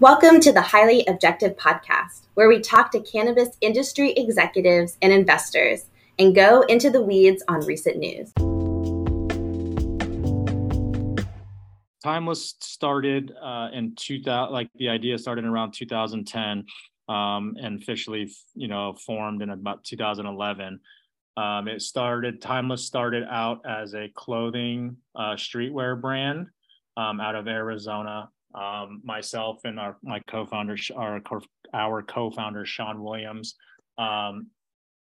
Welcome to the Highly Objective Podcast, where we talk to cannabis industry executives and investors and go into the weeds on recent news. Timeless started uh, in 2000, like the idea started around 2010 um, and officially, you know, formed in about 2011. Um, it started, Timeless started out as a clothing uh, streetwear brand um, out of Arizona um, myself and our my co-founder, our our co-founder Shawn Williams, um,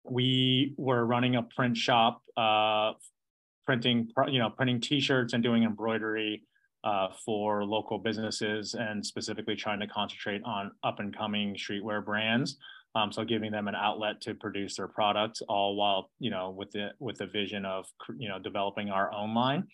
we were running a print shop, uh, printing you know printing T-shirts and doing embroidery uh, for local businesses, and specifically trying to concentrate on up and coming streetwear brands. Um, so giving them an outlet to produce their products, all while you know with the with the vision of you know developing our own line.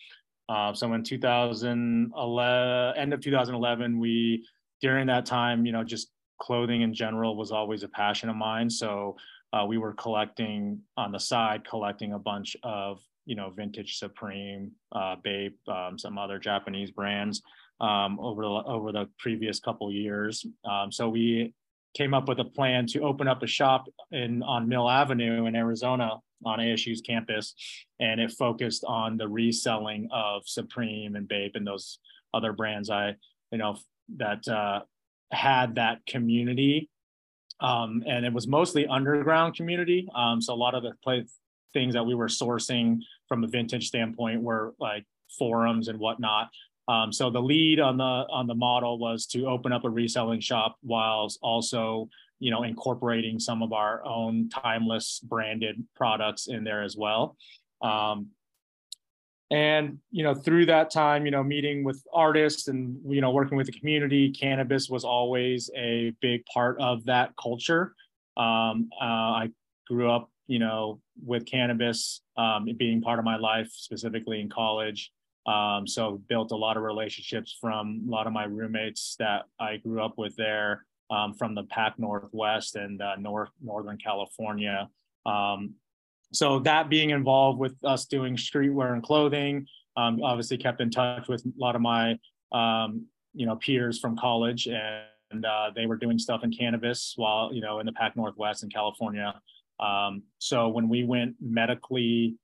Uh, so in 2011, end of 2011, we during that time, you know, just clothing in general was always a passion of mine. So uh, we were collecting on the side, collecting a bunch of you know vintage Supreme, uh, Bape, um, some other Japanese brands um, over the over the previous couple years. Um, so we came up with a plan to open up a shop in on Mill Avenue in Arizona on ASU's campus, and it focused on the reselling of Supreme and Bape and those other brands I, you know, that uh, had that community. Um, and it was mostly underground community. Um, so a lot of the play, things that we were sourcing from a vintage standpoint were like forums and whatnot. Um, so the lead on the on the model was to open up a reselling shop whilst also you know incorporating some of our own timeless branded products in there as well. Um, and you know through that time you know meeting with artists and you know working with the community cannabis was always a big part of that culture. Um, uh, i grew up you know with cannabis um, being part of my life specifically in college um, so built a lot of relationships from a lot of my roommates that i grew up with there um, from the Pac Northwest and uh, North Northern California. Um, so that being involved with us doing streetwear and clothing, um, obviously kept in touch with a lot of my um, you know peers from college, and, and uh, they were doing stuff in cannabis while you know in the Pac Northwest in California. Um, so when we went medically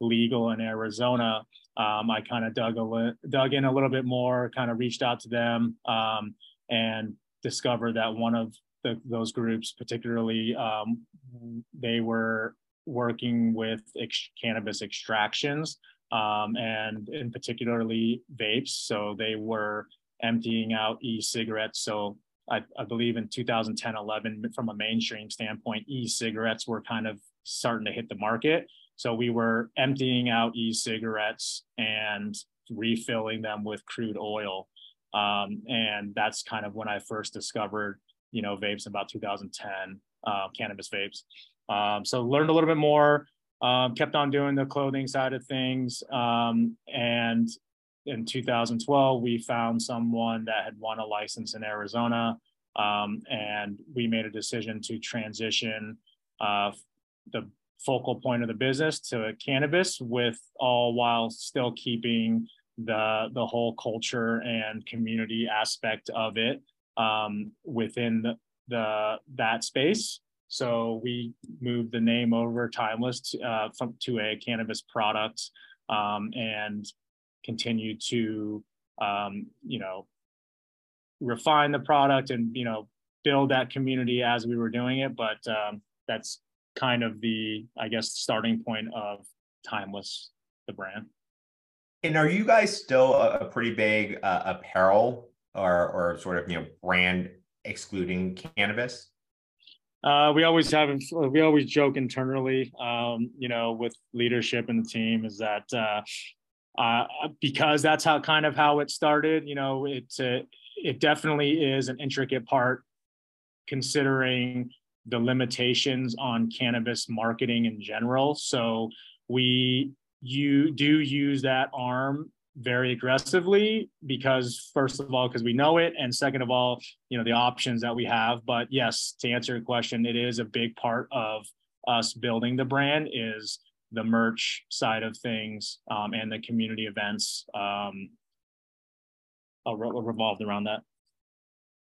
legal in Arizona, um, I kind of dug a li- dug in a little bit more, kind of reached out to them, and discovered that one of the, those groups, particularly, um, they were working with ex- cannabis extractions um, and in particularly vapes. So they were emptying out e-cigarettes. So I, I, believe in 2010, 11, from a mainstream standpoint, e-cigarettes were kind of starting to hit the market. So we were emptying out e-cigarettes and refilling them with crude oil. Um, and that's kind of when I first discovered, you know, vapes in about 2010, uh, cannabis vapes. Um, so learned a little bit more, um, kept on doing the clothing side of things. Um, and in 2012, we found someone that had won a license in Arizona. Um, and we made a decision to transition uh, the focal point of the business to cannabis with all while still keeping the the whole culture and community aspect of it um, within the, the, that space. So we moved the name over Timeless to, uh, from, to a cannabis product um, and continue to um, you know refine the product and you know build that community as we were doing it. But um, that's kind of the I guess starting point of Timeless, the brand. And are you guys still a, a pretty big uh, apparel or or sort of you know brand excluding cannabis? Uh, we always have we always joke internally, um, you know, with leadership and the team is that uh, uh, because that's how kind of how it started. You know, it's a, it definitely is an intricate part considering the limitations on cannabis marketing in general. So we you do use that arm very aggressively because first of all because we know it and second of all you know the options that we have but yes to answer your question it is a big part of us building the brand is the merch side of things um, and the community events um, revolved around that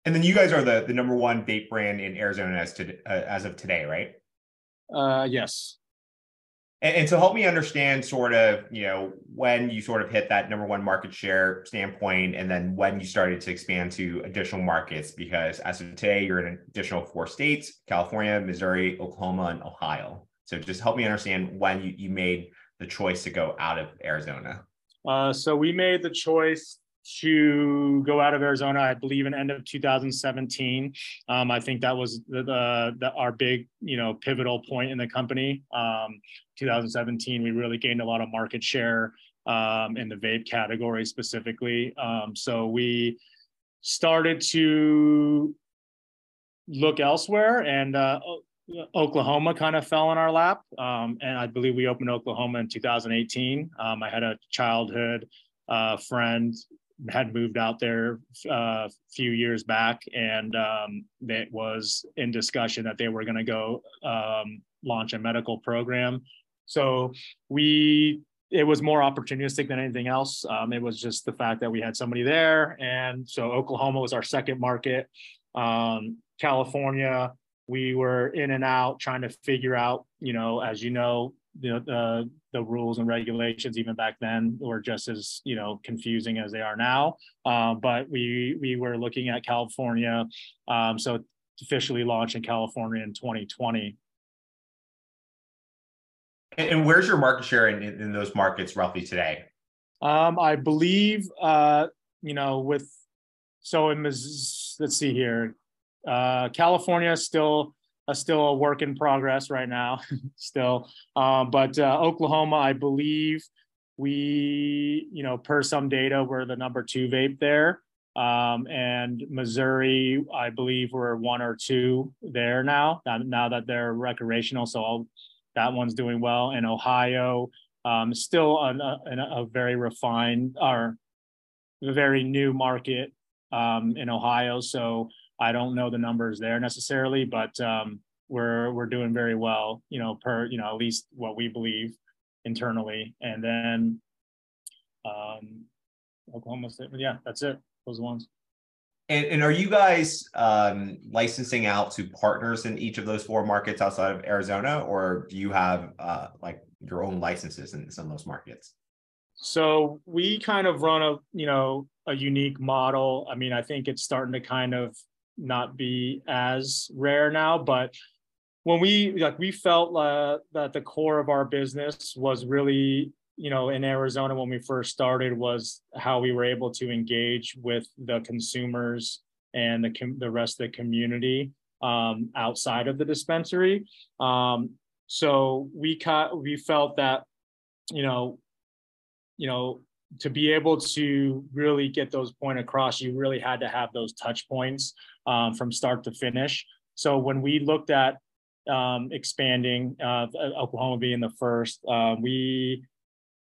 And then you guys are the the number one vape brand in Arizona as to uh, as of today, right? Uh, yes. And, and so help me understand sort of, you know, when you sort of hit that number one market share standpoint, and then when you started to expand to additional markets, because as of today, you're in an additional four states, California, Missouri, Oklahoma, and Ohio. So just help me understand when you, you made the choice to go out of Arizona. Uh, so we made the choice to go out of Arizona, I believe in end of 2017. Um, I think that was the, the, the, our big, you know, pivotal point in the company. Um, 2017, we really gained a lot of market share um, in the vape category specifically. Um, so we started to look elsewhere and uh, Oklahoma kind of fell in our lap. Um, and I believe we opened Oklahoma in 2018. Um, I had a childhood uh, friend had moved out there uh, a few years back, and um, it was in discussion that they were going to go um, launch a medical program. So we it was more opportunistic than anything else. Um, it was just the fact that we had somebody there, and so Oklahoma was our second market. Um, California, we were in and out trying to figure out, you know, as you know, the, the the rules and regulations even back then were just as you know confusing as they are now. Uh, but we we were looking at California, um, so officially launched in California in 2020. And where's your market share in, in those markets roughly today? Um, I believe, uh, you know, with so in let's see here, uh, California still still a work in progress right now, still. Um, but uh, Oklahoma, I believe we, you know, per some data, we're the number two vape there. Um, and Missouri, I believe we're one or two there now. Now that they're recreational, so I'll, that one's doing well. And Ohio, um, still a, a, a very refined or very new market um, in Ohio. So I don't know the numbers there necessarily, but um, we're we're doing very well. You know, per you know at least what we believe internally, and then um, Oklahoma State. Yeah, that's it. Those ones. And, and are you guys um, licensing out to partners in each of those four markets outside of Arizona, or do you have uh, like your own licenses in some of those markets? So we kind of run a you know a unique model. I mean, I think it's starting to kind of not be as rare now, but when we like we felt uh, that the core of our business was really you know in arizona when we first started was how we were able to engage with the consumers and the, com- the rest of the community um, outside of the dispensary. Um, so we caught we felt that you know you know to be able to really get those point across you really had to have those touch points um, from start to finish. So when we looked at um, expanding, uh, Oklahoma being the first, uh, we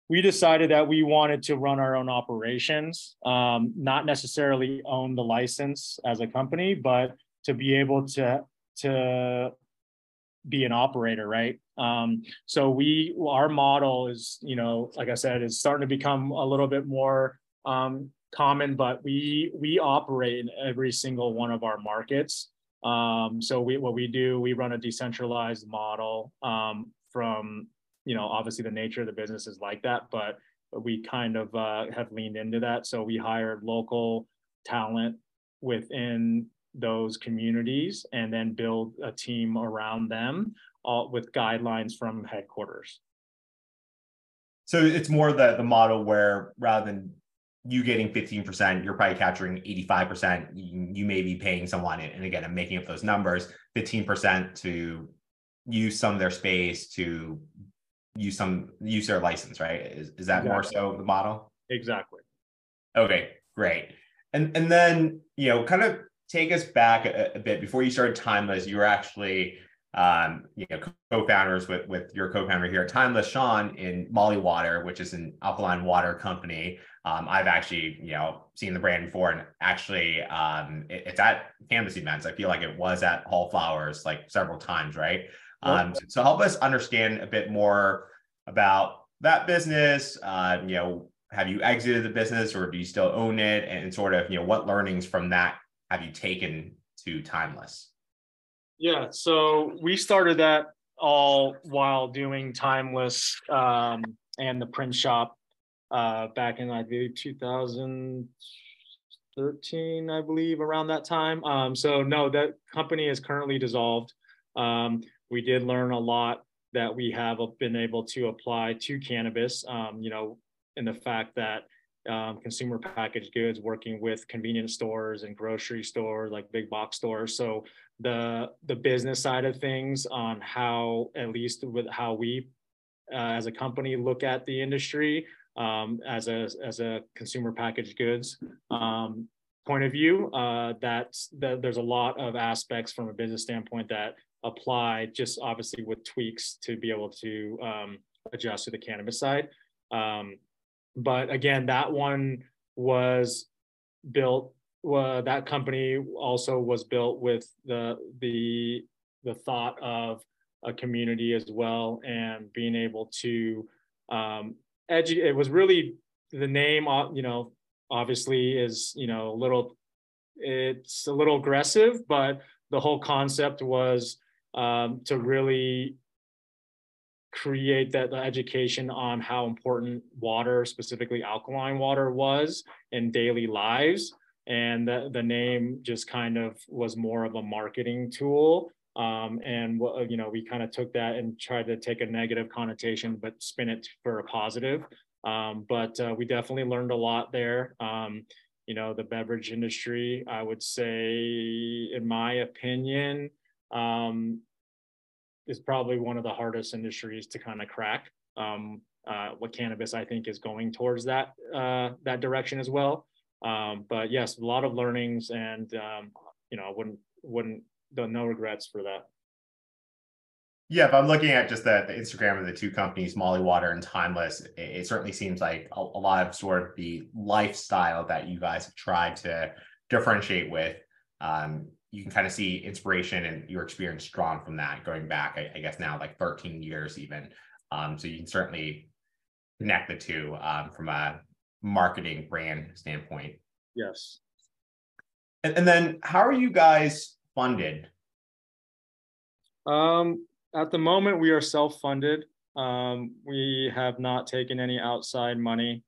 we decided that we wanted to run our own operations, um, not necessarily own the license as a company, but to be able to to be an operator, right? Um, so we our model is, you know, like I said, is starting to become a little bit more um, common, but we we operate in every single one of our markets. Um, so we, what we do, we run a decentralized model um, from, you know, obviously the nature of the business is like that, but we kind of uh, have leaned into that. So we hired local talent within those communities and then build a team around them all with guidelines from headquarters. So it's more the the model where rather than you getting 15%, you're probably capturing 85%. You, you may be paying someone, and again, I'm making up those numbers, 15% to use some of their space to use some use their license, right? Is, is that exactly. more so the model? Exactly. Okay, great. And and then you know, kind of take us back a, a bit before you started Timeless, you were actually um, you know, co-founders with with your co-founder here at Timeless, Shawn, in Molly Water, which is an alkaline water company. Um, I've actually, you know, seen the brand before, and actually, um, it, it's at cannabis events. I feel like it was at Hall Flowers like several times, right? Um, so, so, help us understand a bit more about that business. Uh, you know, have you exited the business, or do you still own it? And sort of, you know, what learnings from that have you taken to Timeless? Yeah, so we started that all while doing Timeless um, and the print shop uh, back in I believe 2013, I believe, around that time. Um, so no, that company is currently dissolved. Um, we did learn a lot that we have been able to apply to cannabis. Um, you know, in the fact that um, consumer packaged goods working with convenience stores and grocery stores like big box stores. So the the business side of things on how at least with how we uh, as a company look at the industry um, as a as a consumer packaged goods um, point of view uh, that there's a lot of aspects from a business standpoint that apply just obviously with tweaks to be able to um, adjust to the cannabis side. Um, but again that one was built uh, that company also was built with the the the thought of a community as well and being able to um, edu- it was really the name uh, you know obviously is you know a little it's a little aggressive but the whole concept was um, to really create that education on how important water specifically alkaline water was in daily lives. And the, the name just kind of was more of a marketing tool. Um, and you know we kind of took that and tried to take a negative connotation but spin it for a positive. Um, but uh, we definitely learned a lot there. Um, you know the beverage industry i would say in my opinion um, is probably one of the hardest industries to kind of crack um, uh, what cannabis i think is going towards that uh, that direction as well um, but yes, a lot of learnings, and um, you know, I wouldn't wouldn't no regrets for that. Yeah, if I'm looking at just the, the Instagram of the two companies, Molly Water and Timeless, it, it certainly seems like a, a, lot of sort of the lifestyle that you guys have tried to differentiate with. Um, you can kind of see inspiration and your experience drawn from that going back, I, I guess now like 13 years even. Um, so you can certainly connect the two um, from a marketing brand standpoint. Yes. And, and then how are you guys funded? Um, at the moment, we are self-funded. Um, we have not taken any outside money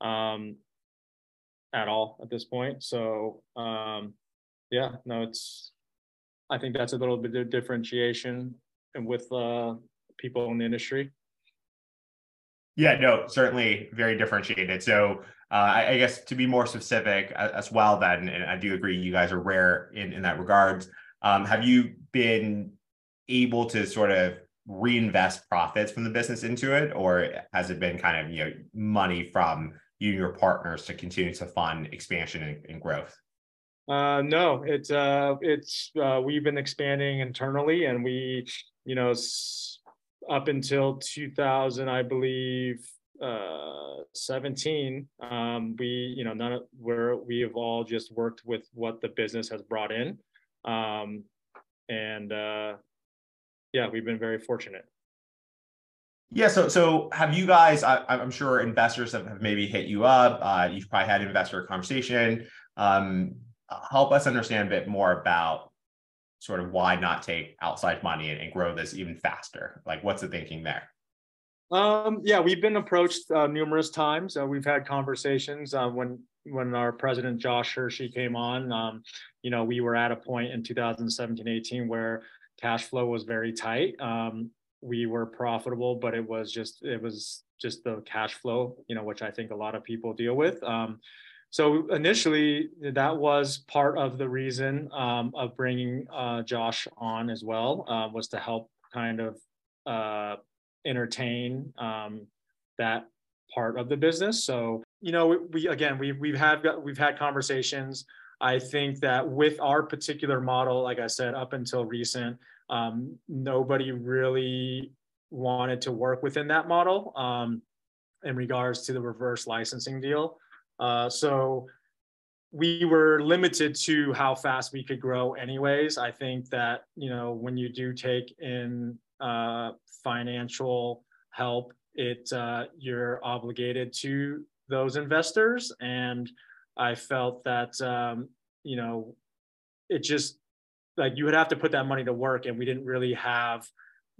um, at all at this point. So um, yeah, no, it's. I think that's a little bit of differentiation and with uh, people in the industry. Yeah, no, certainly very differentiated. So uh, I, guess to be more specific as, as well, then, and I do agree, you guys are rare in, in that regards. Um, have you been able to sort of reinvest profits from the business into it, or has it been kind of you know money from you and your partners to continue to fund expansion and, and growth? Uh, no, it's uh, it's uh, we've been expanding internally, and we, you know, up until 2000, I believe, uh, 17, um, we, you know, none of where we have all just worked with what the business has brought in. Um, and uh, yeah, we've been very fortunate. Yeah. So, so have you guys? I, am sure investors have, have, maybe hit you up. Uh, you've probably had investor conversation. Um, help us understand a bit more about sort of why not take outside money and, and grow this even faster? Like, what's the thinking there? Um, yeah, we've been approached uh, numerous times. Uh, we've had conversations uh, when when our president Josh Hershey came on. Um, you know, we were at a point in 2017-18 where cash flow was very tight. Um, we were profitable, but it was just it was just the cash flow, you know, which I think a lot of people deal with. So initially, that was part of the reason um, of bringing uh, Josh on as well, uh, was to help kind of uh, entertain um, that part of the business. So you know, we, we again we we've had we've had conversations. I think that with our particular model, like I said, up until recent, um, nobody really wanted to work within that model um, in regards to the reverse licensing deal. Uh, so we were limited to how fast we could grow anyways. I think that, you know, when you do take in uh, financial help, it uh, you're obligated to those investors. And I felt that, um, you know, it just like you would have to put that money to work and we didn't really have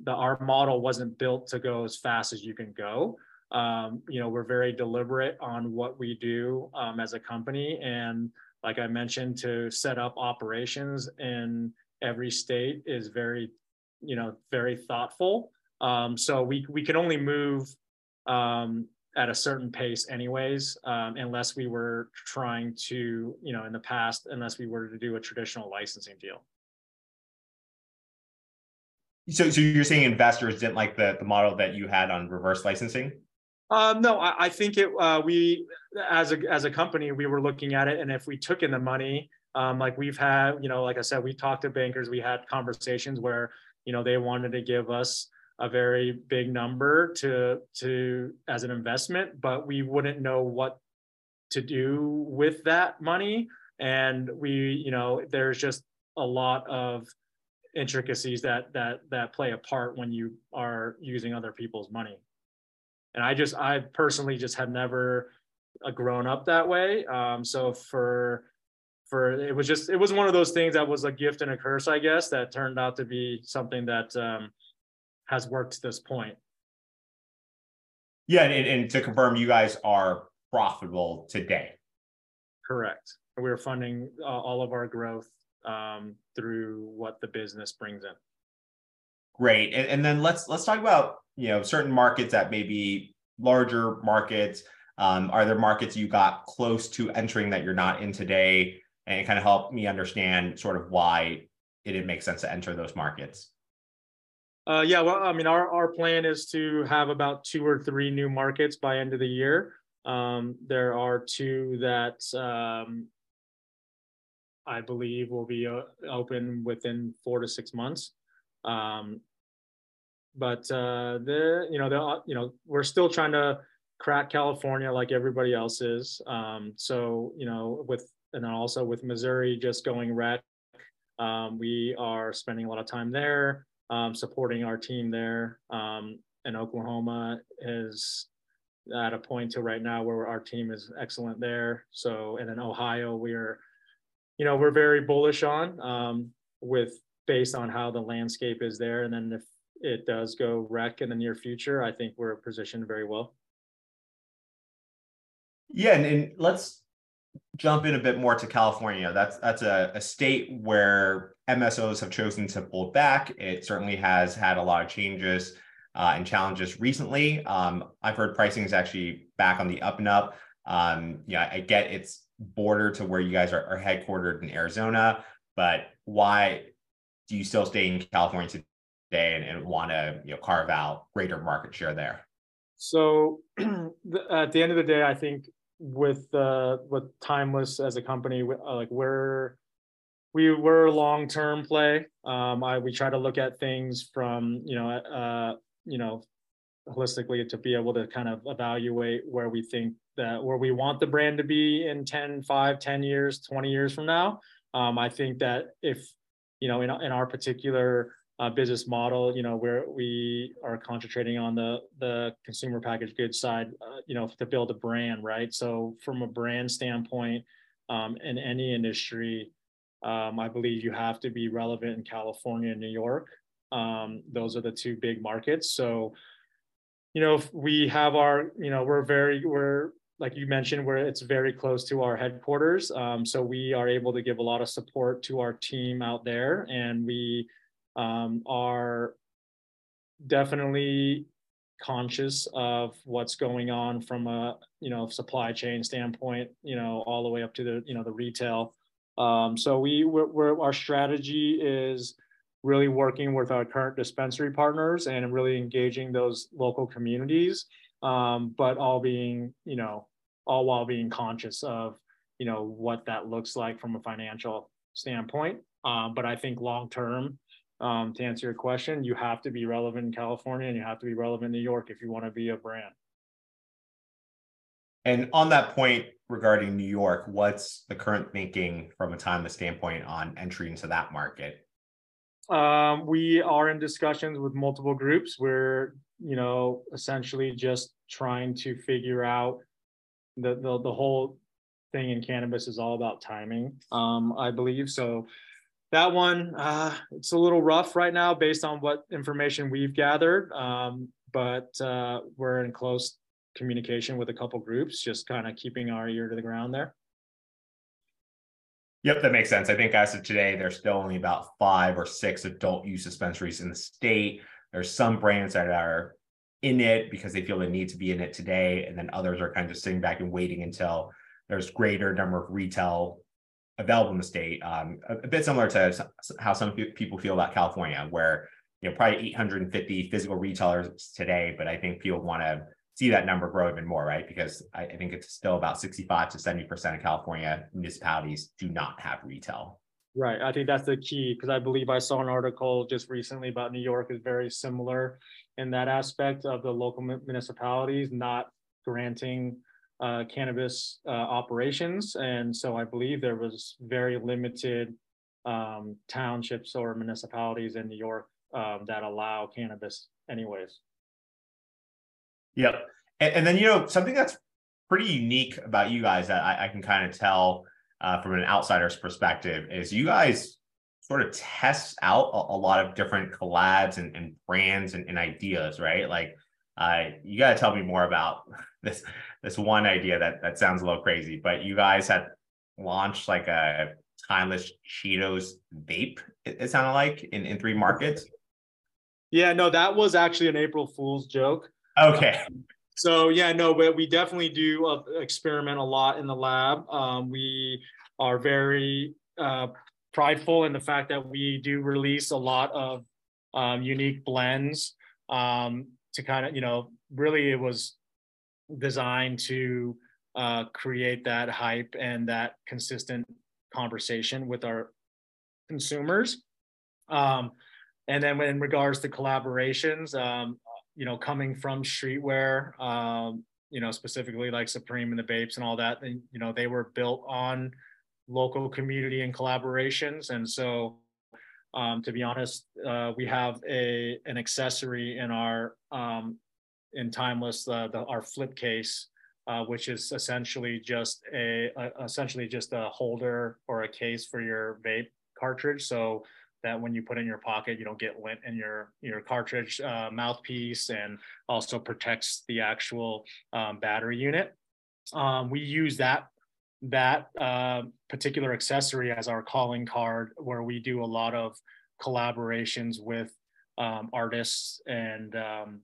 the our model wasn't built to go as fast as you can go um, you know we're very deliberate on what we do um, as a company. And like i mentioned to set up operations in every state is very you know very thoughtful. Um, so we we can only move um, at a certain pace anyways um, unless we were trying to you know in the past unless we were to do a traditional licensing deal. So, so you're saying investors didn't like the, the model that you had on reverse licensing um, no I, I, think it uh, we as a as a company we were looking at it and if we took in the money um, like we've had you know like i said we talked to bankers we had conversations where you know they wanted to give us a very big number to to as an investment but we wouldn't know what to do with that money. And we you know there's just a lot of intricacies that that that play a part when you are using other people's money and i just i personally just have never uh, grown up that way um, so for for it was just it was one of those things that was a gift and a curse i guess that turned out to be something that um, has worked to this point. Yeah, and, and to confirm, you guys are profitable today. Correct. We're funding uh, all of our growth um, through what the business brings in. Great, and, and then let's let's talk about you know certain markets that may be larger markets. Um, are there markets you got close to entering that you're not in today, and kind of help me understand sort of why it didn't make sense to enter those markets? Uh, yeah, well, I mean, our, our plan is to have about two or three new markets by end of the year. Um, there are two that um, I believe will be uh, open within four to six months. Um, but uh, you know the you know we're still trying to crack California like everybody else is. Um, so you know with and then also with Missouri just going rec, um, we are spending a lot of time there um, supporting our team there. Um, and Oklahoma is at a point to right now where our team is excellent there. So, and then Ohio, we're, you know, we're very bullish on um, with based on how the landscape is there. And then if it does go rec in the near future, I think we're positioned very well. Yeah, and, and let's jump in a bit more to California. That's that's a, a state where MSOs have chosen to pull back. It certainly has had a lot of changes uh, and challenges recently. Um, I've heard pricing is actually back on the up and up. Um, yeah, I get it's border to where you guys are, are headquartered in Arizona, but why do you still stay in California today and, and want to you know carve out greater market share there? So at the end of the day, I think with uh, with Timeless as a company, uh, like we're we were a long term play. Um, I we try to look at things from you know uh, you know holistically to be able to kind of evaluate where we think that where we want the brand to be in 10 5 10 years 20 years from now um, i think that if you know in, in our particular uh, business model, you know, where we are concentrating on the the consumer packaged goods side, uh, you know, to build a brand, right? So from a brand standpoint, um, in any industry, um, I believe you have to be relevant in California and New York. Um, those are the two big markets. So, you know, we have our, you know, we're very, we're like you mentioned, where it's very close to our headquarters. Um, so we are able to give a lot of support to our team out there, and we um, are definitely conscious of what's going on from a you know supply chain standpoint you know all the way up to the you know the retail. Um, so we we're, we're, our strategy is really working with our current dispensary partners and really engaging those local communities um, but all being you know all while being conscious of you know what that looks like from a financial standpoint. Um, but i think long term um, to answer your question, you have to be relevant in California and you have to be relevant in New York if you want to be a brand. And on that point regarding New York, what's the current thinking from a timeless standpoint on entry into that market? Um, we are in discussions with multiple groups. We're, you know, essentially just trying to figure out the the, the whole thing in cannabis is all about timing. Um, I believe so that one, uh, it's a little rough right now based on what information we've gathered. Um, but uh, we're in close communication with a couple groups, just kind of keeping our ear to the ground there. Yep, that makes sense. I think as of today, there's still only about five or six adult use dispensaries in the state. There's some brands that are in it because they feel the need to be in it today, and then others are kind of sitting back and waiting until there's greater number of retail available in the state. Um, a, a, bit similar to how some people feel about California, where you know probably 850 physical retailers today, but I think people want to see that number grow even more, right? Because I, I think it's still about 65 to 70 percent of California municipalities do not have retail. Right. I think that's the key because I believe I saw an article just recently about New York is very similar in that aspect of the local municipalities not granting uh, cannabis uh, operations. And so I believe there was very limited um, townships or municipalities in New York um, that allow cannabis anyways. Yep. And, and, then, you know, something that's pretty unique about you guys that I, I can kind of tell uh, from an outsider's perspective is you guys sort of test out a, a lot of different collabs and, and brands and, and, ideas, right? Like, uh, you got to tell me more about this this one idea that that sounds a little crazy, but you guys had launched like a timeless Cheetos vape. It, it sounded like in in three markets. Yeah, no, that was actually an April Fool's joke. Okay. Um, so yeah, no, but we definitely do uh, experiment a lot in the lab. Um, we are very uh, prideful in the fact that we do release a lot of um, unique blends um, to kind of, you know, really it was designed to uh, create that hype and that consistent conversation with our consumers. Um, and then in regards to collaborations, um, you know, coming from streetwear, um, you know, specifically like Supreme and the Bapes and all that, and, you know, they were built on local community and collaborations. And so, um, to be honest, uh, we have a an accessory in our um, in Timeless, uh, the, our flip case, uh, which is essentially just a, a, essentially just a holder or a case for your vape cartridge. So that when you put in your pocket, you don't get lint in your your cartridge uh, mouthpiece, and also protects the actual um, battery unit. Um, we use that that uh, particular accessory as our calling card, where we do a lot of collaborations with um, artists and um,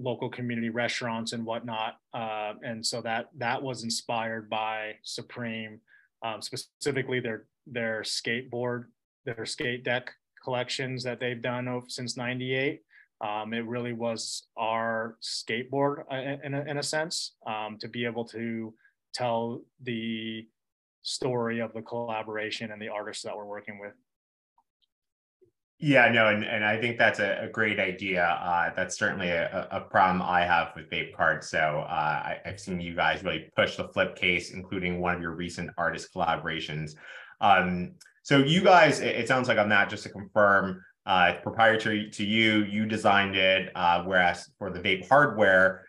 local community restaurants and whatnot. Uh, and so that that was inspired by Supreme, um, specifically their their skateboard, their skate deck collections that they've done since '98. Um, it really was our skateboard uh, in a, in a sense um, to be able to tell the story of the collaboration and the artists that we're working with. Yeah, no, and, and I think that's a, a great idea. Uh, that's certainly a, a problem I have with vape carts. So uh, I, have seen you guys really push the flip case, including one of your recent artist collaborations. Um, so you guys, it, it, sounds like on that, just to confirm, uh, proprietary to you, you designed it, uh, whereas for the vape hardware,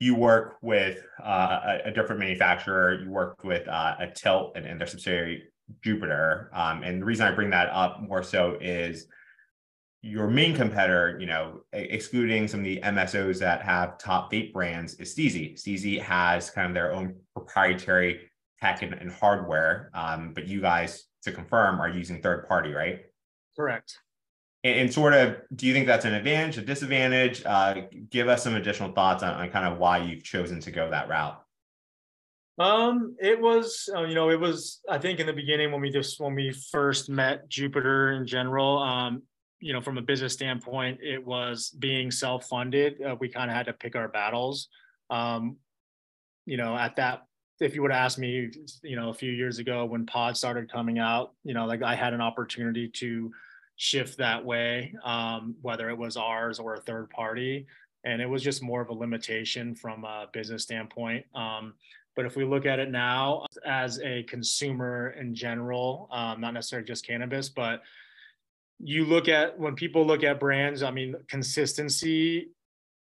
you work with uh, a, a, different manufacturer. You worked with uh, a Tilt and, and their subsidiary Jupiter. Um, and the reason I bring that up more so is your main competitor, you know, excluding some of the MSOs that have top vape brands, is Stiiizy. Stiiizy has kind of their own proprietary tech and, and hardware, um, but you guys, to confirm, are using third party, right? Correct. And, and, sort of, do you think that's an advantage, a disadvantage? Uh, give us some additional thoughts on, on kind of why you've chosen to go that route. Um, it was, uh, you know, it was, I think in the beginning when we just, when we first met Jupiter in general, um, you know, from a business standpoint, it was being self-funded. Uh, we kind of had to pick our battles. Um, you know, at that, if you would ask me, you know, a few years ago when pod started coming out, you know, like I had an opportunity to shift that way, um, whether it was ours or a third party. And it was just more of a limitation from a business standpoint. Um, but if we look at it now as a consumer in general, um, not necessarily just cannabis, but you look at when people look at brands, I mean, consistency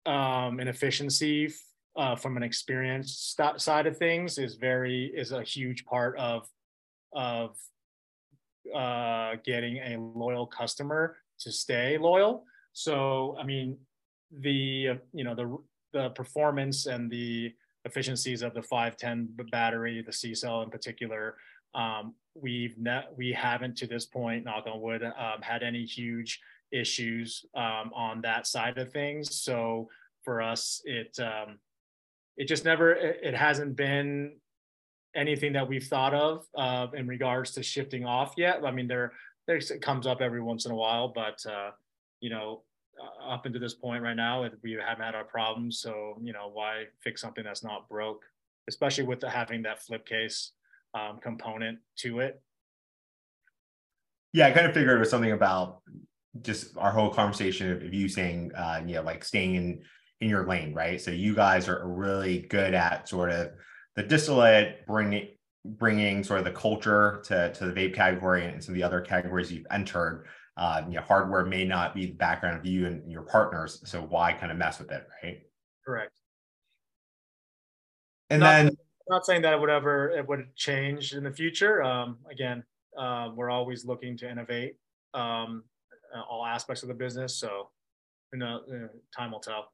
um, and efficiency uh, from an experience st- side of things is very is a huge part of of uh, getting a loyal customer to stay loyal. So, I mean, the you know the the performance and the efficiencies of the 510 battery, the CCELL in particular, um, we've ne- we haven't to this point, knock on wood, um, had any huge issues um, on that side of things. So for us, it um, it just never it, it, hasn't been anything that we've thought of uh, in regards to shifting off yet. I mean, there there's it comes up every once in a while, but uh, you know, up into this point right now, we haven't had our problems. So you know, why fix something that's not broke? Especially with the, having that flip case um, component to it. Yeah, I kind of figured it was something about just our whole conversation of you saying, uh, you know, like staying in in your lane, right? So you guys are really good at sort of the distillate, bringing bringing sort of the culture to to the vape category and some of the other categories you've entered. Uh, you know, hardware may not be the background of you and your partners, so why kind of mess with it, right? Correct. And not, then, not saying that it would ever it would change in the future. Um, again, uh, we're always looking to innovate um, all aspects of the business. So, you know, time will tell.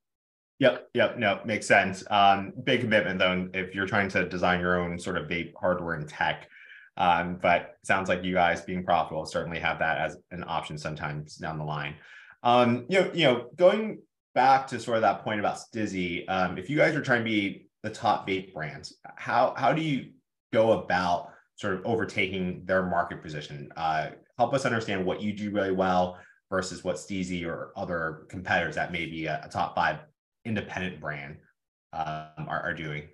Yep, yep, no, makes sense. Um, big commitment though, if you're trying to design your own sort of vape hardware and tech. Um, but sounds like you guys being profitable certainly have that as an option sometimes down the line. Um, you know, you know, going back to sort of that point about Stiiizy, um, if you guys are trying to be the top vape brands, how how do you go about sort of overtaking their market position? Uh, help us understand what you do really well versus what Stiiizy or other competitors that may be a, a top five independent brand um, are, are, doing?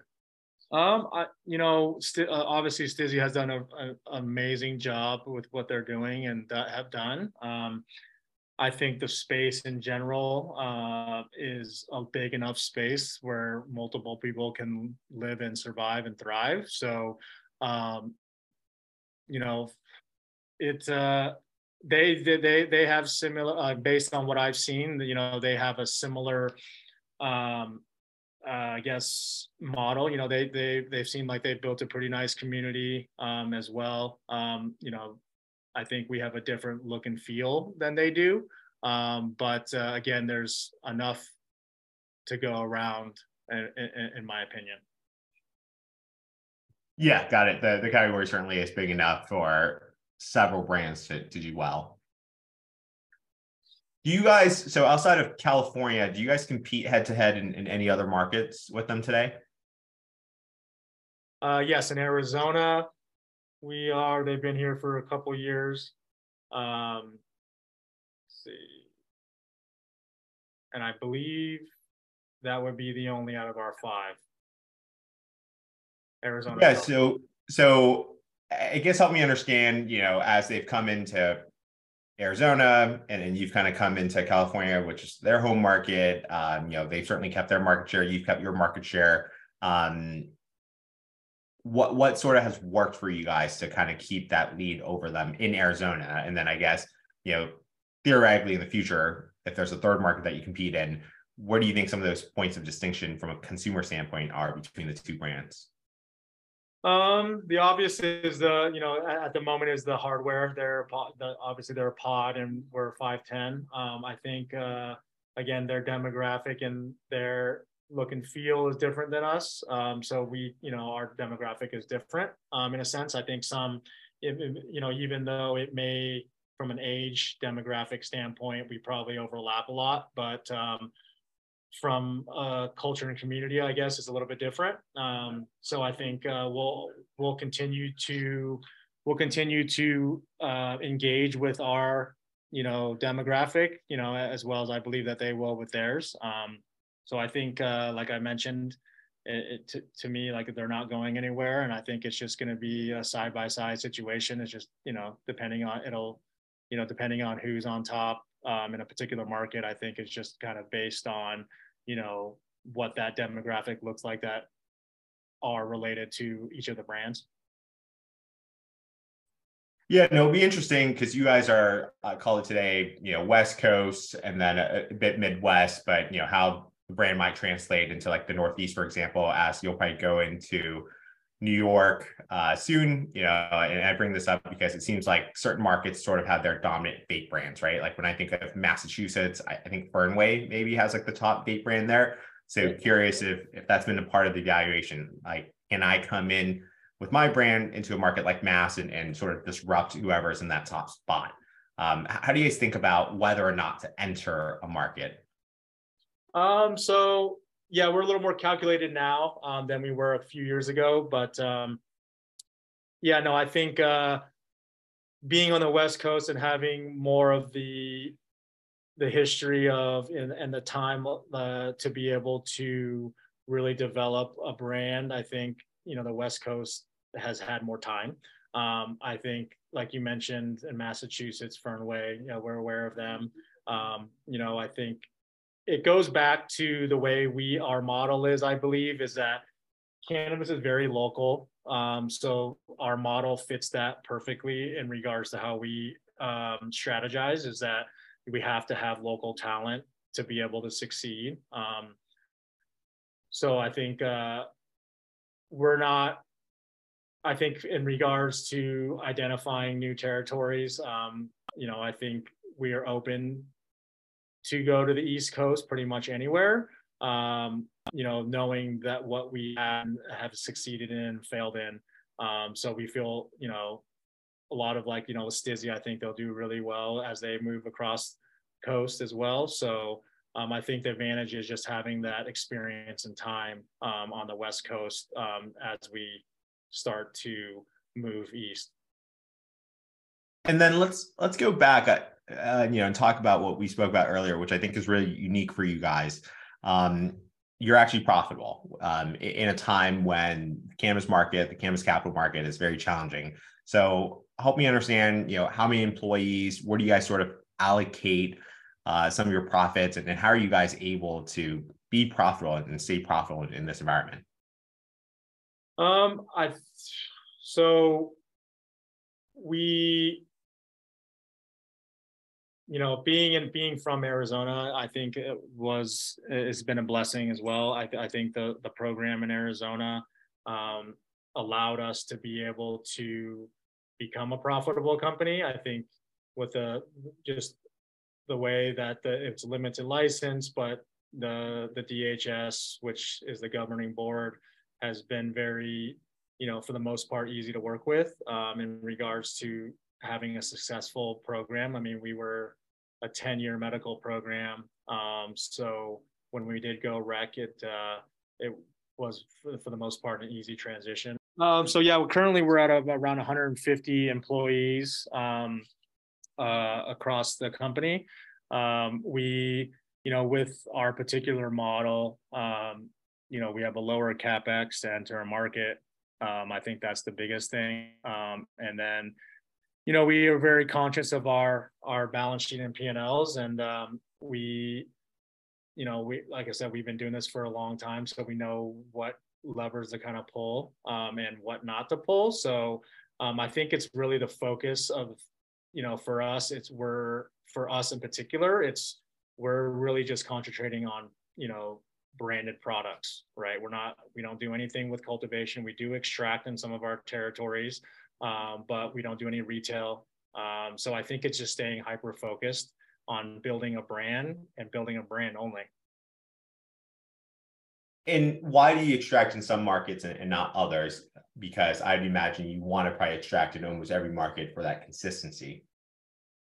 Um, I, you know, st- uh, obviously Stiiizy has done an amazing job with what they're doing and uh, have done. Um, I think the space in general uh, is a big enough space where multiple people can live and survive and thrive. So, um, you know, it uh, they they they have similar uh, based on what I've seen. You know, they have a similar um, uh, I guess model. You know, they they they've seemed like they've built a pretty nice community um, as well. Um, you know, I think we have a different look and feel than they do. Um, but uh, again, there's enough to go around, in, in, in, my opinion. Yeah, got it. The the category certainly is big enough for several brands to, to do well. Do you guys, so outside of California, do you guys compete head to head in any other markets with them today? Uh, yes, in Arizona, we are. They've been here for a couple years. Um, see, and I believe that would be the only out of our five. Arizona. Yeah. So, so I guess help me understand. You know, as they've come into Arizona, and then you've kind of come into California, which is their home market. Um, you know, they've certainly kept their market share. You've kept your market share. Um, what what sort of has worked for you guys to kind of keep that lead over them in Arizona? And then I guess you know, theoretically in the future, if there's a third market that you compete in, where do you think some of those points of distinction from a consumer standpoint are between the two brands? Um, the obvious is the you know at, the moment is the hardware. They're the, obviously they're a pod and we're five ten. Um, I think uh, again their demographic and their look and feel is different than us. Um, so we you know our demographic is different um, in a sense. I think some you know even though it may from an age demographic standpoint we probably overlap a lot, but um, from culture and community, I guess, is a little bit different. Um, so I think uh, we'll we'll continue to we'll continue to uh, engage with our you know demographic, you know, as well as I believe that they will with theirs. Um, so I think, uh, like I mentioned, it, it to, to me like they're not going anywhere, and I think it's just going to be a side by side situation. It's just you know depending on it'll you know depending on who's on top um, in a particular market, I think it's just kind of based on, you know, what that demographic looks like that are related to each of the brands. Yeah, no, it'll be interesting because you guys are uh, call it today, you know, West Coast and then a, a, bit Midwest, but you know how the brand might translate into like the Northeast, for example, as you'll probably go into, New York uh, soon, you know, and I bring this up because it seems like certain markets sort of have their dominant vape brands, right? Like when I think of Massachusetts, I, I think Fernway maybe has like the top vape brand there. So curious if if that's been a part of the evaluation. Like, can I come in with my brand into a market like Mass and, and sort of disrupt whoever's in that top spot? Um, how do you guys think about whether or not to enter a market? Um, so yeah, we're a little more calculated now um, than we were a few years ago. But um, yeah, no, I think uh, being on the West Coast and having more of the the history of and, and the time uh, to be able to really develop a brand, I think you know the West Coast has had more time. Um, I think, like you mentioned, in Massachusetts, Fernway, you know, we're aware of them. Um, you know, I think it goes back to the way we our model is i believe is that cannabis is very local. Um, so our model fits that perfectly in regards to how we um, strategize is that we have to have local talent to be able to succeed. Um, so i think uh, we're not i think in regards to identifying new territories um, you know i think we are open to go to the East Coast pretty much anywhere. Um, you know, knowing that what we have, have succeeded in, failed in. Um, so we feel, you know, a lot of like, you know, Stiiizy, I think they'll do really well as they move across coast as well. So um, I think the advantage is just having that experience and time um, on the West Coast um, as we start to move east. And then let's let's go back. Uh, uh, you know, and talk about what we spoke about earlier, which I think is really unique for you guys. Um, you're actually profitable um, in a time when the cannabis market, the cannabis capital market is very challenging. So help me understand, you know, how many employees, where do you guys sort of allocate uh, some of your profits and, and, how are you guys able to be profitable and stay profitable in, in this environment? Um, I, so we you know, being and being from Arizona, I think it was it's been a blessing as well. I, I think the the program in Arizona um, allowed us to be able to become a profitable company. I think with the just the way that the, it's limited license, but the the DHS, which is the governing board, has been very, you know, for the most part, easy to work with um, in regards to having a successful program. I mean, we were a 10 year medical program. Um, so when we did go rec, it, uh, it was for, the most part an easy transition. Um, so yeah, currently we're at around 150 employees um, uh, across the company. Um, we, you know, with our particular model, um, you know, we have a lower capex to enter a market. Um, I think that's the biggest thing. and then you know, we are very conscious of our our balance sheet and P&Ls, and um, we, you know, we like I said, we've been doing this for a long time, so we know what levers to kind of pull um, and what not to pull. So um, I think it's really the focus of, you know, for us, it's we're for us in particular, it's we're really just concentrating on, you know, branded products, right? We're not, we don't do anything with cultivation. We do extract in some of our territories, um, but we don't do any retail. Um, so I think it's just staying hyper focused on building a brand and building a brand only. And why do you extract in some markets and, and not others? Because I'd imagine you want to probably extract in almost every market for that consistency.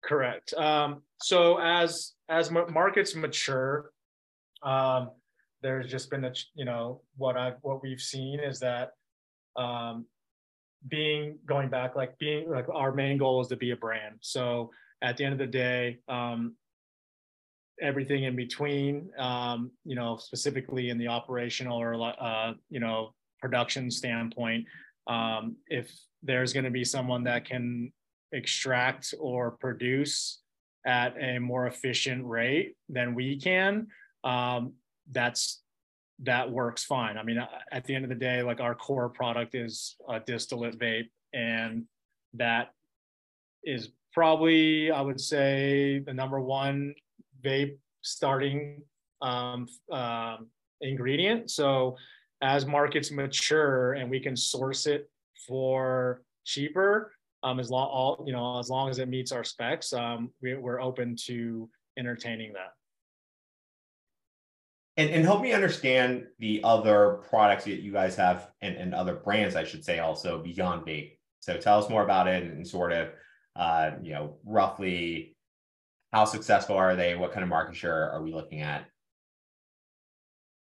Correct. Um, so as as markets mature, um, there's just been a you know what I what we've seen is that um, being going back like being like our main goal is to be a brand. So at the end of the day um, everything in between um, you know specifically in the operational or uh, you know production standpoint um, if there's going to be someone that can extract or produce at a more efficient rate than we can um, that's that works fine. I mean, at the end of the day, like our core product is a distillate vape, and that is probably, I would say, the number one vape starting um, uh, ingredient. So as markets mature and we can source it for cheaper, um, as long all you know, as long as it meets our specs, um, we, we're open to entertaining that. And, and help me understand the other products that you guys have and, and other brands, I should say, also beyond vape. So tell us more about it and sort of, uh, you know, roughly how successful are they? What kind of market share are we looking at?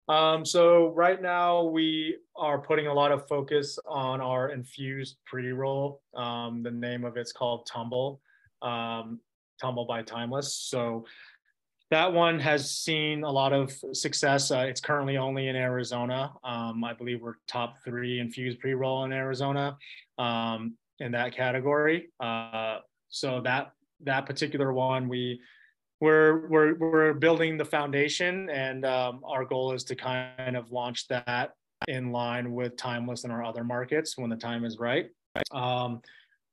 Um, so right now we are putting a lot of focus on our infused pre-roll. Um, the name of it's called Tumble, um, Tumble by Timeless. So that one has seen a lot of success. Uh, it's currently only in Arizona. Um, I believe we're top three infused pre-roll in Arizona um, in that category. Uh, so that that particular one, we we're we're we're building the foundation, and um, our goal is to kind of launch that in line with Timeless in our other markets when the time is right. Um,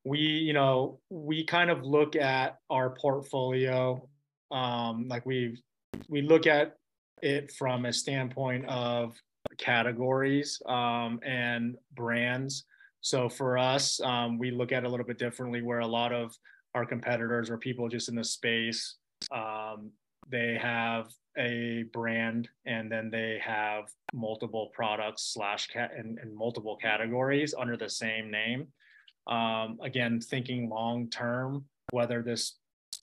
we you know we kind of look at our portfolio um, like we we look at it from a standpoint of categories um, and brands. So for us, um, we look at it a little bit differently. Where a lot of our competitors or people just in the space, um, they have a brand and then they have multiple products slash cat and, and multiple categories under the same name. Um, again, thinking long term, whether this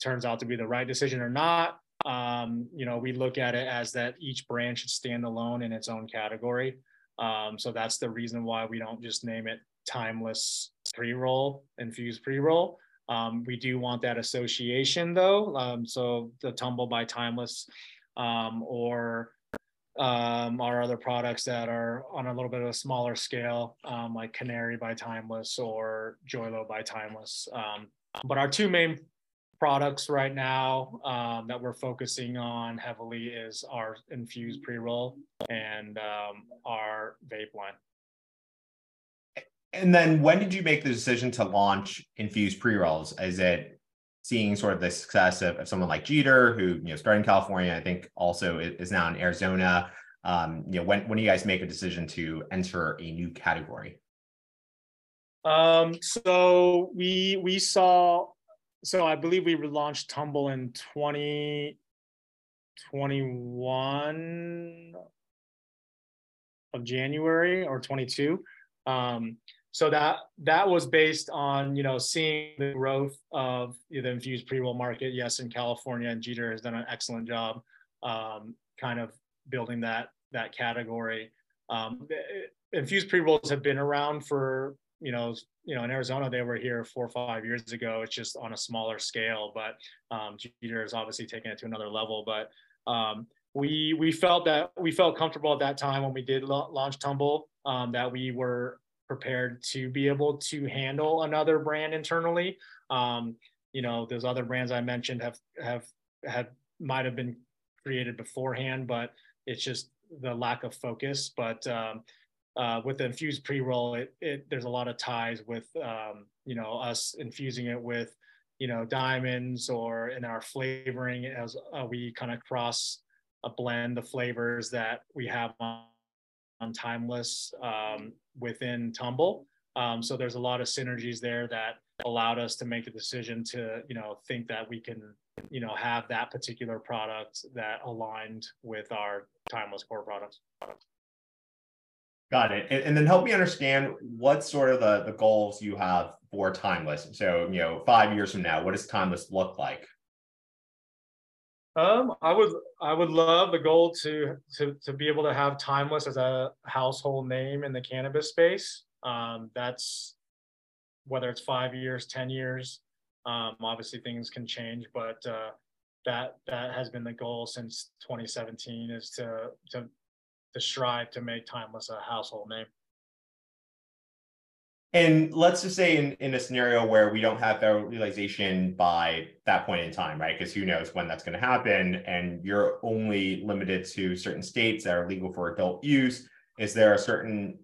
turns out to be the right decision or not. Um, you know, we look at it as that each brand should stand alone in its own category. Um, so that's the reason why we don't just name it timeless pre-roll, infused pre-roll. Um, we do want that association though. Um, so the tumble by timeless um, or um, our other products that are on a little bit of a smaller scale, like Canary by Timeless or Joylo by Timeless. But our two main products right now um, that we're focusing on heavily is our infused pre-roll and um, our vape line. And then when did you make the decision to launch infused pre-rolls? Is it seeing sort of the success of, of someone like Jeeter, who you know started in California, I think also is now in Arizona. Um, you know, when when do you guys make a decision to enter a new category? Um, so we we saw so I believe we relaunched Tumble in 2021 of January or 22. Um, so that that was based on you know seeing the growth of the infused pre-roll market. Yes, in California, and Jeeter has done an excellent job, um, kind of building that that category. Um, infused pre-rolls have been around for you know, you know, in Arizona, they were here four or five years ago. It's just on a smaller scale, but um, Jeeter is obviously taking it to another level. But um, we we felt that we felt comfortable at that time when we did launch Tumble um, that we were prepared to be able to handle another brand internally. Um, you know, those other brands I mentioned have have had might have been created beforehand, but it's just the lack of focus. But um, uh, with the infused pre-roll, it, it, there's a lot of ties with um, you know us infusing it with you know diamonds or in our flavoring as uh, we kind of cross a blend the flavors that we have on, on timeless um, within Tumble. Um, so there's a lot of synergies there that allowed us to make the decision to you know think that we can you know have that particular product that aligned with our timeless core products. Got it. And, and, then help me understand what sort of the, the goals you have for Timeless. So, you know, five years from now, what does Timeless look like? Um, I would I would love the goal to to to be able to have Timeless as a household name in the cannabis space. Um, that's whether it's five years, ten years. Um, obviously, things can change, but uh, that that has been the goal since 2017 is to to to strive to make Timeless a household name. And let's just say in, in a scenario where we don't have federal realization by that point in time, right? Because who knows when that's going to happen, and you're only limited to certain states that are legal for adult use. Is there a certain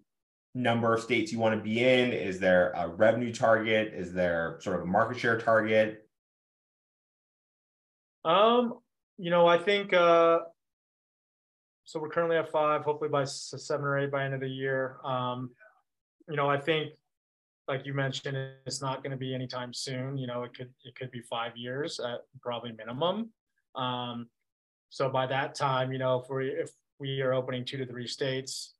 number of states you want to be in? Is there a revenue target? Is there sort of a market share target? Um, you know, I think uh, so we're currently at five. Hopefully by seven or eight by end of the year. Um, you know, I think, like you mentioned, it's not going to be anytime soon. You know, it could it could be five years at probably minimum. Um, so by that time, you know, if we if we are opening two to three states,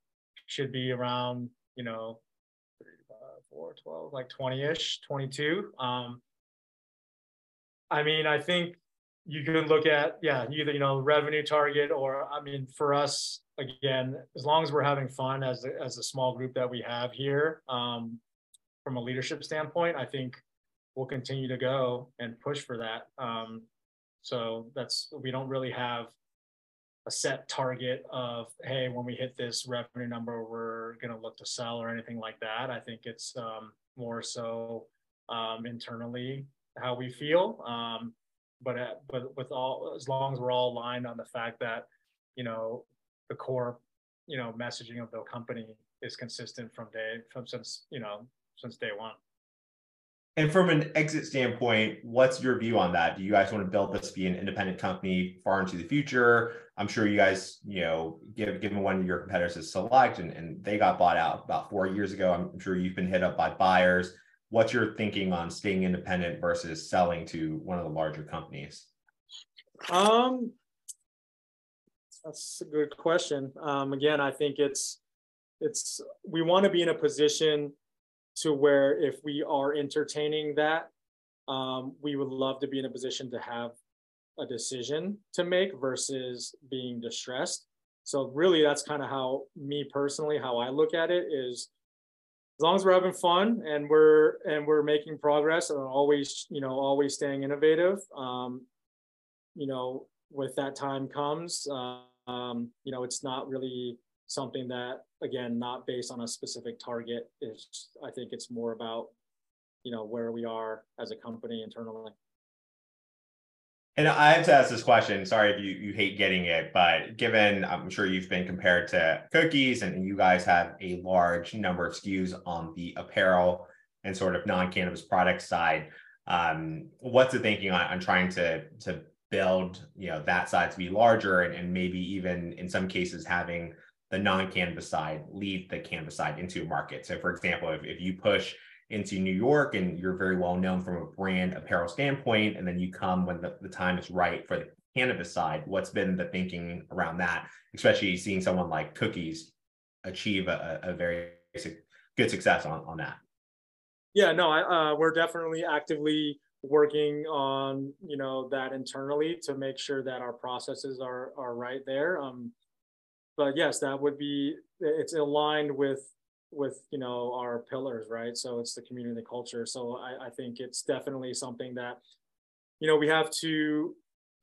should be around you know, three, five, four, 12, like 20-ish, 22. Um, I mean, I think you can look at yeah either you know revenue target or i mean for us again as long as we're having fun as a, as a small group that we have here um, from a leadership standpoint i think we'll continue to go and push for that. Um, so that's we don't really have a set target of hey when we hit this revenue number we're going to look to sell or anything like that. I think it's um, more so um, internally how we feel. Um, but uh, but with all as long as we're all aligned on the fact that you know the core you know messaging of the company is consistent from day from since you know since day one. And from an exit standpoint what's your view on that? Do you guys want to build this to be an independent company far into the future? I'm sure you guys you know give, given one of your competitors is select and, and they got bought out about four years ago. I'm sure you've been hit up by buyers what's your thinking on staying independent versus selling to one of the larger companies? Um, that's a good question. Um, again, I think it's it's we want to be in a position to where if we are entertaining that, um, we would love to be in a position to have a decision to make versus being distressed. So really, that's kind of how me personally, how I look at it is as long as we're having fun and we're and we're making progress and always you know always staying innovative um, you know with that time comes um, you know it's not really something that again not based on a specific target. Is i think it's more about you know where we are as a company internally and I have to ask this question. Sorry if you, you hate getting it, but given I'm sure you've been compared to cookies and you guys have a large number of SKUs on the apparel and sort of non-cannabis product side, um, what's the thinking on, on trying to to build you know that side to be larger and, and maybe even in some cases having the non-cannabis side lead the cannabis side into a market. So for example, if, if you push into New York and you're very well known from a brand apparel standpoint, and then you come when the, the time is right for the cannabis side. What's been the thinking around that, especially seeing someone like Cookies achieve a, a very good success on, on that? Yeah, no, I, uh, we're definitely actively working on you know that internally to make sure that our processes are are right there. Um, but yes, that would be it's aligned with with you know our pillars right? So it's the community the culture. So I, I think it's definitely something that you know we have to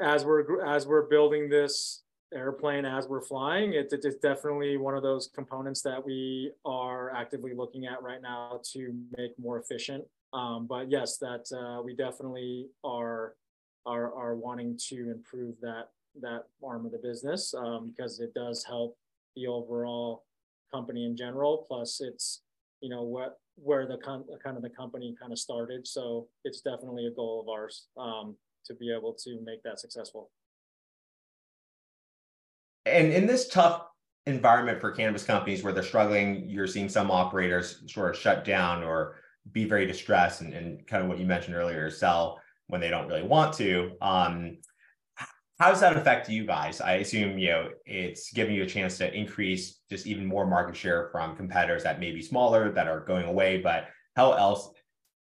as we're as we're building this airplane as we're flying it, it's definitely one of those components that we are actively looking at right now to make more efficient. Um, but yes that uh, we definitely are are are wanting to improve that that arm of the business um, because it does help the overall company in general. Plus, it's you know what where the con- kind of the company kind of started. So it's definitely a goal of ours um, to be able to make that successful. And in this tough environment for cannabis companies where they're struggling, you're seeing some operators sort of shut down or be very distressed and, and kind of what you mentioned earlier, sell when they don't really want to. Um, how does that affect you guys? I assume you know it's giving you a chance to increase just even more market share from competitors that may be smaller that are going away. But how else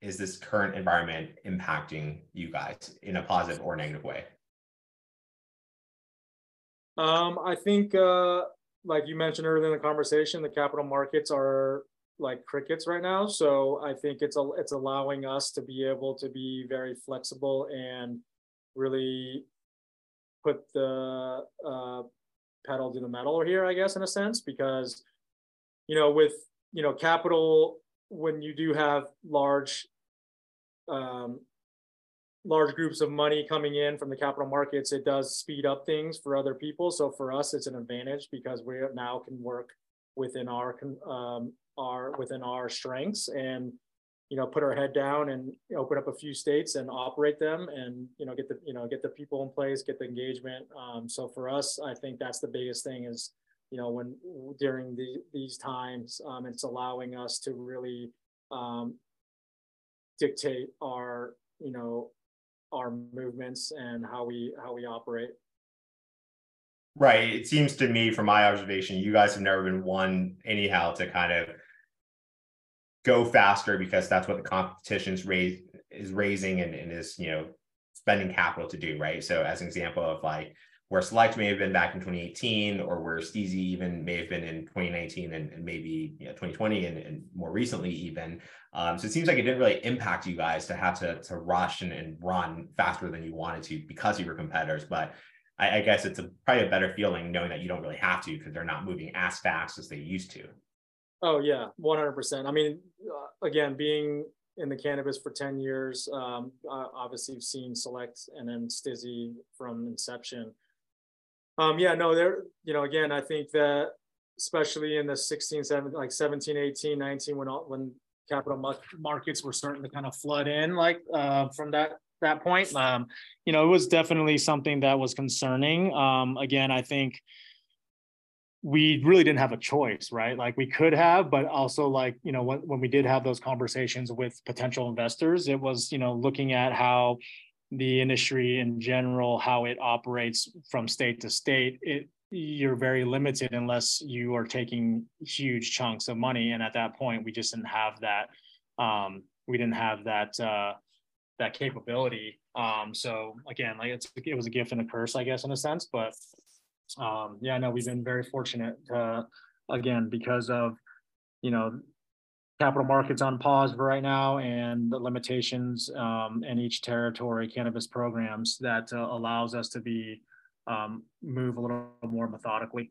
is this current environment impacting you guys in a positive or negative way? Um, I think, uh, like you mentioned earlier in the conversation, the capital markets are like crickets right now. So I think it's a, it's allowing us to be able to be very flexible and really put the uh, pedal to the metal here, I guess, in a sense, because you know, with you know, capital when you do have large um, large groups of money coming in from the capital markets, it does speed up things for other people. So for us, it's an advantage because we now can work within our um, our within our strengths and you know put our head down and open up a few states and operate them and you know get the you know get the people in place get the engagement. Um, so for us i think that's the biggest thing is you know when during the, these times um, it's allowing us to really um, dictate our you know our movements and how we how we operate. Right. It seems to me from my observation you guys have never been one anyhow to kind of go faster because that's what the competition's raise is raising and, and is you know spending capital to do right? So as an example of like where select may have been back in 2018 or where Stiiizy even may have been in 2019 and, and maybe you know, 2020 and, and, more recently even. Um, so it seems like it didn't really impact you guys to have to, to rush and, and run faster than you wanted to because of your competitors. But I, I guess it's a, probably a better feeling knowing that you don't really have to because they're not moving as fast as they used to Oh yeah, one hundred percent. I mean, uh, again, being in the cannabis for ten years, um, uh, obviously you've seen Select and then Stiiizy from inception. Um, yeah, no, there. You know, again, I think that especially in the 16, 17, like 17, 18, 19, when all, when capital markets were starting to kind of flood in, like uh, from that that point, um, you know, it was definitely something that was concerning. Um, again, I think we really didn't have a choice, right? Like we could have, but also like, you know, when, when we did have those conversations with potential investors, it was, you know, looking at how the industry in general, how it operates from state to state, it you're very limited unless you are taking huge chunks of money. And at that point, we just didn't have that. Um, we didn't have that uh, that capability. Um, so again, like it's it was a gift and a curse, I guess, in a sense. But um, yeah, no, we've been very fortunate, uh, again, because of, you know, capital markets on pause for right now and the limitations um, in each territory cannabis programs that uh, allows us to be um, move a little more methodically.